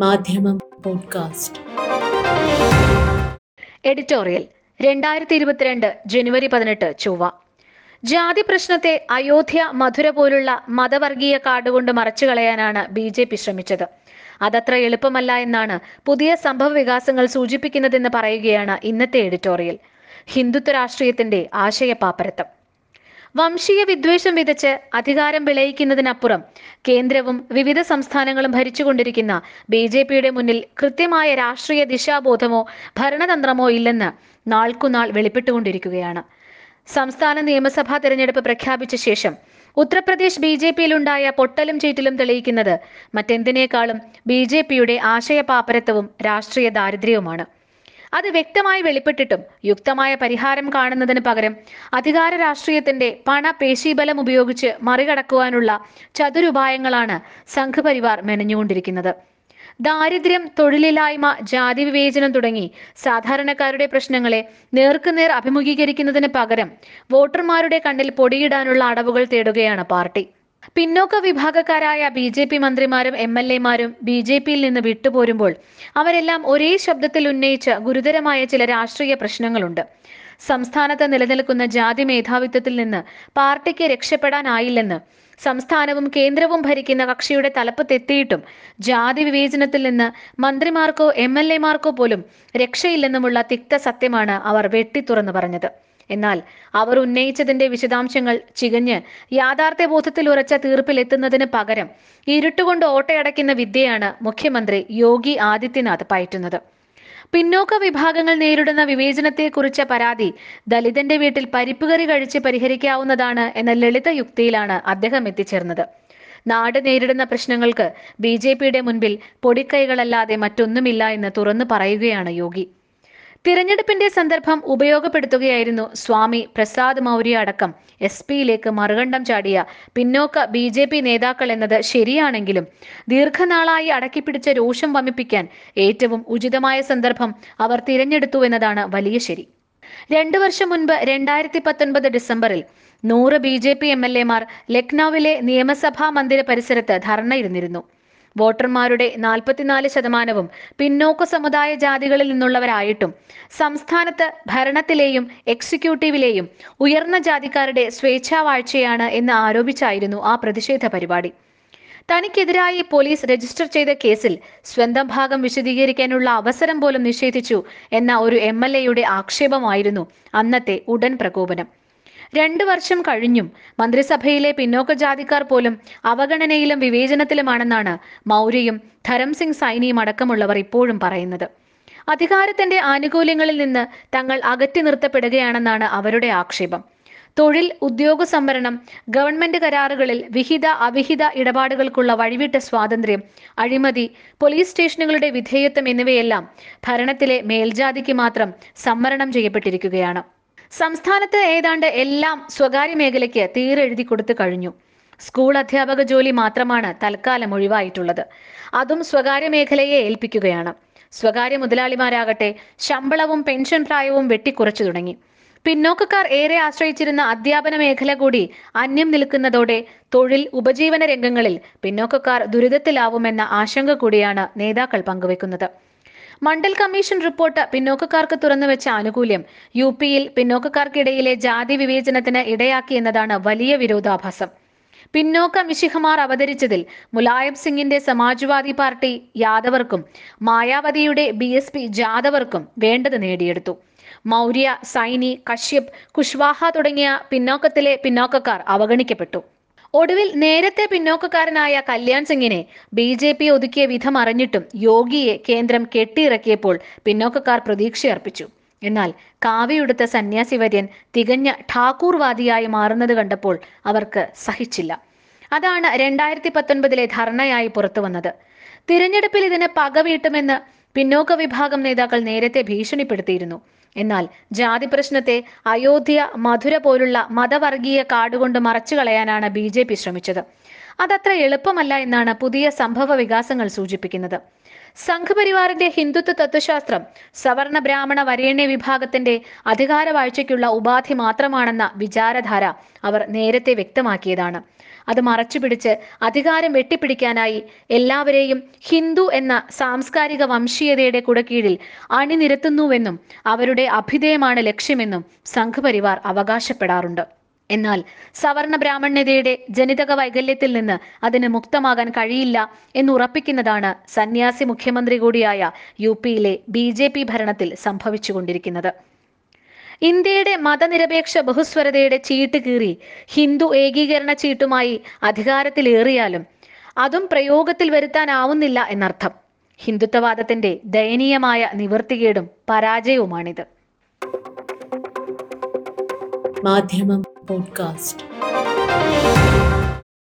മാധ്യമം podcast. Editorial രണ്ടായിരത്തി ഇരുപത്തിരണ്ട് ജനുവരി പതിനെട്ട് ചൊവ്വ. ജാതി പ്രശ്നത്തെ അയോധ്യ മധുര പോലുള്ള മതവർഗീയ കാർഡുകൊണ്ട് മറച്ചു കളയാനാണ് ബി ജെ പി ശ്രമിച്ചത്. അതത്ര എളുപ്പമല്ല എന്നാണ് പുതിയ സംഭവ വികാസങ്ങൾ സൂചിപ്പിക്കുന്നതെന്ന് പറയുകയാണ് ഇന്നത്തെ എഡിറ്റോറിയൽ. ഹിന്ദുത്വ രാഷ്ട്രീയത്തിന്റെ ആശയപാപ്പരത്തം വംശീയ വിദ്വേഷം വിതച്ച് അധികാരം വിളയിക്കുന്നതിനപ്പുറം കേന്ദ്രവും വിവിധ സംസ്ഥാനങ്ങളും ഭരിച്ചുകൊണ്ടിരിക്കുന്ന ബി ജെ പിയുടെ മുന്നിൽ കൃത്യമായ രാഷ്ട്രീയ ദിശാബോധമോ ഭരണതന്ത്രമോ ഇല്ലെന്ന് നാൾക്കുനാൾ വെളിപ്പെട്ടുകൊണ്ടിരിക്കുകയാണ്. സംസ്ഥാന നിയമസഭാ തെരഞ്ഞെടുപ്പ് പ്രഖ്യാപിച്ച ശേഷം ഉത്തർപ്രദേശ് ബി ജെ പിയിലുണ്ടായ പൊട്ടലും ചീറ്റലും തെളിയിക്കുന്നത് മറ്റെന്തിനേക്കാളും ബി ജെ പിയുടെ ആശയപാപ്പരത്വവും രാഷ്ട്രീയ ദാരിദ്ര്യവുമാണ്. അത് വ്യക്തമായി വെളിപ്പെട്ടിട്ടും യുക്തമായ പരിഹാരം കാണുന്നതിന് പകരം അധികാര രാഷ്ട്രീയത്തിന്റെ പണ പേശീബലം ഉപയോഗിച്ച് മറികടക്കുവാനുള്ള ചതുരുപായങ്ങളാണ് സംഘപരിവാർ മെനഞ്ഞുകൊണ്ടിരിക്കുന്നത്. ദാരിദ്ര്യം തൊഴിലില്ലായ്മ ജാതി വിവേചനം തുടങ്ങി സാധാരണക്കാരുടെ പ്രശ്നങ്ങളെ നേർക്കുനേർ അഭിമുഖീകരിക്കുന്നതിന് പകരം വോട്ടർമാരുടെ കണ്ണിൽ പൊടിയിടാനുള്ള അടവുകൾ തേടുകയാണ് പാർട്ടി. പിന്നോക്ക വിഭാഗക്കാരായ ബി ജെ പി മന്ത്രിമാരും എം എൽ എമാരും ബി ജെ പിയിൽ നിന്ന് വിട്ടുപോരുമ്പോൾ അവരെല്ലാം ഒരേ ശബ്ദത്തിൽ ഉന്നയിച്ച ഗുരുതരമായ ചില രാഷ്ട്രീയ പ്രശ്നങ്ങളുണ്ട്. സംസ്ഥാനത്ത് നിലനിൽക്കുന്ന ജാതി മേധാവിത്വത്തിൽ നിന്ന് പാർട്ടിക്ക് രക്ഷപ്പെടാനായില്ലെന്ന് സംസ്ഥാനവും കേന്ദ്രവും ഭരിക്കുന്ന കക്ഷിയുടെ തലപ്പത്തെത്തിയിട്ടും ജാതി വിവേചനത്തിൽ നിന്ന് മന്ത്രിമാർക്കോ എം എൽ എമാർക്കോ പോലും രക്ഷയില്ലെന്നുമുള്ള തിക്ത സത്യമാണ് അവർ വെട്ടിത്തുറന്നു പറഞ്ഞത്. എന്നാൽ അവർ ഉന്നയിച്ചതിന്റെ വിശദാംശങ്ങൾ ചികഞ്ഞ് യാഥാർത്ഥ്യബോധത്തിൽ ഉറച്ച തീർപ്പിലെത്തുന്നതിന് പകരം ഇരുട്ടുകൊണ്ട് ഓട്ടയടയ്ക്കുന്ന വിദ്യയാണ് മുഖ്യമന്ത്രി യോഗി ആദിത്യനാഥ് പയറ്റുന്നത്. പിന്നോക്ക വിഭാഗങ്ങൾ നേരിടുന്ന വിവേചനത്തെക്കുറിച്ച പരാതി ദലിതന്റെ വീട്ടിൽ പരിപ്പുകറി കഴിച്ച് പരിഹരിക്കാവുന്നതാണ് എന്ന ലളിത യുക്തിയിലാണ് അദ്ദേഹം എത്തിച്ചേർന്നത്. നാട് നേരിടുന്ന പ്രശ്നങ്ങൾക്ക് ബി ജെ പിയുടെ മുൻപിൽ പൊടിക്കൈകളല്ലാതെ മറ്റൊന്നുമില്ല എന്ന് തുറന്നു പറയുകയാണ് യോഗി. തിരഞ്ഞെടുപ്പിന്റെ സന്ദർഭം ഉപയോഗപ്പെടുത്തുകയായിരുന്നു സ്വാമി പ്രസാദ് മൗര്യ അടക്കം. എസ് പിയിലേക്ക് മറുകണ്ഠം ചാടിയ പിന്നോക്ക ബി ജെ പി നേതാക്കൾ എന്നത് ശരിയാണെങ്കിലും ദീർഘനാളായി അടക്കിപ്പിടിച്ച രോഷം വമിപ്പിക്കാൻ ഏറ്റവും ഉചിതമായ സന്ദർഭം അവർ തിരഞ്ഞെടുത്തു എന്നതാണ് വലിയ ശരി. രണ്ടു വർഷം മുൻപ് രണ്ടായിരത്തി പത്തൊൻപത് ഡിസംബറിൽ നൂറ് B J P M L എമാർ ലക്നൌവിലെ നിയമസഭാ മന്ദിര പരിസരത്ത് ധർണയിരുന്നിരുന്നു വോട്ടർമാരുടെ നാൽപ്പത്തിനാല് ശതമാനവും പിന്നോക്ക സമുദായ ജാതികളിൽ നിന്നുള്ളവരായിട്ടും സംസ്ഥാനത്ത് ഭരണത്തിലെയും എക്സിക്യൂട്ടീവിലെയും ഉയർന്ന ജാതിക്കാരുടെ സ്വേച്ഛാവാഴ്ചയാണ് എന്ന് ആരോപിച്ചായിരുന്നു ആ പ്രതിഷേധ പരിപാടി. തനിക്കെതിരായി പോലീസ് രജിസ്റ്റർ ചെയ്ത കേസിൽ സ്വന്തം ഭാഗം വിശദീകരിക്കാനുള്ള അവസരം പോലും നിഷേധിച്ചു എന്ന ഒരു എം ആക്ഷേപമായിരുന്നു അന്നത്തെ ഉടൻ പ്രകോപനം. രണ്ടു വർഷം കഴിഞ്ഞും മന്ത്രിസഭയിലെ പിന്നോക്ക ജാതിക്കാർ പോലും അവഗണനയിലും വിവേചനത്തിലുമാണെന്നാണ് മൗര്യയും ധരം സിംഗ് സൈനിയും അടക്കമുള്ളവർ ഇപ്പോഴും പറയുന്നത്. അധികാരത്തിന്റെ ആനുകൂല്യങ്ങളിൽ നിന്ന് തങ്ങൾ അകറ്റി നിർത്തപ്പെടുകയാണെന്നാണ് അവരുടെ ആക്ഷേപം. തൊഴിൽ ഉദ്യോഗ സംവരണം ഗവൺമെന്റ് കരാറുകളിൽ വിഹിത അവിഹിത ഇടപാടുകൾക്കുള്ള വഴിവിട്ട സ്വാതന്ത്ര്യം അഴിമതി പോലീസ് സ്റ്റേഷനുകളുടെ വിധേയത്വം എന്നിവയെല്ലാം ഭരണത്തിലെ മേൽജാതിക്ക് മാത്രം സംവരണം ചെയ്യപ്പെട്ടിരിക്കുകയാണ്. സംസ്ഥാനത്ത് ഏതാണ്ട് എല്ലാം സ്വകാര്യ മേഖലയ്ക്ക് തീരെഴുതി കൊടുത്തു കഴിഞ്ഞു. സ്കൂൾ അധ്യാപക ജോലി മാത്രമാണ് തൽക്കാലം ഒഴിവായിട്ടുള്ളത്. അതും സ്വകാര്യ മേഖലയെ ഏൽപ്പിക്കുകയാണ്. സ്വകാര്യ മുതലാളിമാരാകട്ടെ ശമ്പളവും പെൻഷൻ പ്രായവും വെട്ടിക്കുറച്ചു തുടങ്ങി. പിന്നോക്കക്കാർ ഏറെ ആശ്രയിച്ചിരുന്ന അധ്യാപന മേഖല കൂടി അന്യം നിൽക്കുന്നതോടെ തൊഴിൽ ഉപജീവന രംഗങ്ങളിൽ പിന്നോക്കക്കാർ ദുരിതത്തിലാവുമെന്ന ആശങ്ക കൂടിയാണ് നേതാക്കൾ പങ്കുവെക്കുന്നത്. മണ്ഡൽ കമ്മീഷൻ റിപ്പോർട്ട് പിന്നോക്കക്കാർക്ക് തുറന്നുവെച്ച ആനുകൂല്യം. യു പിയിൽ പിന്നോക്കക്കാർക്കിടയിലെ ജാതി വിവേചനത്തിന് ഇടയാക്കിയെന്നതാണ് വലിയ വിരോധാഭാസം. പിന്നോക്ക മിശിഹമാർ അവതരിച്ചതിൽ മുലായം സിംഗിന്റെ സമാജ്വാദി പാർട്ടി യാദവർക്കും മായാവതിയുടെ ബി എസ് പി ജാദവർക്കും വേണ്ടത് നേടിയെടുത്തു. മൗര്യ സൈനി കശ്യപ് കുഷ്വാഹ തുടങ്ങിയ പിന്നോക്കത്തിലെ പിന്നോക്കക്കാർ അവഗണിക്കപ്പെട്ടു. ഒടുവിൽ നേരത്തെ പിന്നോക്കക്കാരനായ കല്യാൺ സിംഗിനെ ബി ജെ പി ഒതുക്കിയ വിധം അറിഞ്ഞിട്ടും യോഗിയെ കേന്ദ്രം കെട്ടിയിറക്കിയപ്പോൾ പിന്നോക്കക്കാർ പ്രതീക്ഷയർപ്പിച്ചു. എന്നാൽ കാവിയുടുത്ത സന്യാസി വര്യൻ തികഞ്ഞ ഠാക്കൂർവാദിയായി മാറുന്നത് കണ്ടപ്പോൾ അവർക്ക് സഹിച്ചില്ല. അതാണ് രണ്ടായിരത്തി പത്തൊൻപതിലെ ധർണയായി പുറത്തു വന്നത്. തിരഞ്ഞെടുപ്പിൽ ഇതിന് പകവീട്ടുമെന്ന് പിന്നോക്ക വിഭാഗം നേതാക്കൾ നേരത്തെ ഭീഷണിപ്പെടുത്തിയിരുന്നു. എന്നാൽ ജാതി പ്രശ്നത്തെ അയോധ്യ മധുര പോലുള്ള മതവർഗീയ കാടുകൊണ്ട് മറച്ചു കളയാനാണ് ബി ജെ പി ശ്രമിച്ചത്. അതത്ര എളുപ്പമല്ല എന്നാണ് പുതിയ സംഭവ വികാസങ്ങൾ സൂചിപ്പിക്കുന്നത്. സംഘപരിവാറിന്റെ ഹിന്ദുത്വ തത്വശാസ്ത്രം സവർണ ബ്രാഹ്മണ വരേണ്യ വിഭാഗത്തിന്റെ അധികാര വാഴ്ചയ്ക്കുള്ള ഉപാധി മാത്രമാണെന്ന വിചാരധാര അവർ നേരത്തെ വ്യക്തമാക്കിയതാണ്. അത് മറച്ചുപിടിച്ച് അധികാരം വെട്ടിപ്പിടിക്കാനായി എല്ലാവരെയും ഹിന്ദു എന്ന സാംസ്കാരിക വംശീയതയുടെ കുടക്കീഴിൽ അണിനിരത്തുന്നുവെന്നും അവരുടെ അഭിധേയമാണ് ലക്ഷ്യമെന്നും സംഘപരിവാർ അവകാശപ്പെടാറുണ്ട്. എന്നാൽ സവർണ ബ്രാഹ്മണ്യതയുടെ ജനിതക വൈകല്യത്തിൽ നിന്ന് അതിന് മുക്തമാകാൻ കഴിയില്ല എന്നുറപ്പിക്കുന്നതാണ് സന്യാസി മുഖ്യമന്ത്രി കൂടിയായ യു പിയിലെ ബി ഭരണത്തിൽ സംഭവിച്ചുകൊണ്ടിരിക്കുന്നത്. ഇന്ത്യയുടെ മതനിരപേക്ഷ ബഹുസ്വരതയുടെ ചീട്ട് കീറി ഹിന്ദു ഏകീകരണ ചീട്ടുമായി അധികാരത്തിലേറിയാലും അതും പ്രയോഗത്തിൽ വരുത്താനാവുന്നില്ല എന്നർത്ഥം. ഹിന്ദുത്വവാദത്തിന്റെ ദയനീയമായ നിവൃത്തികേടും പരാജയവുമാണിത്. മാധ്യമം പോഡ്കാസ്റ്റ്.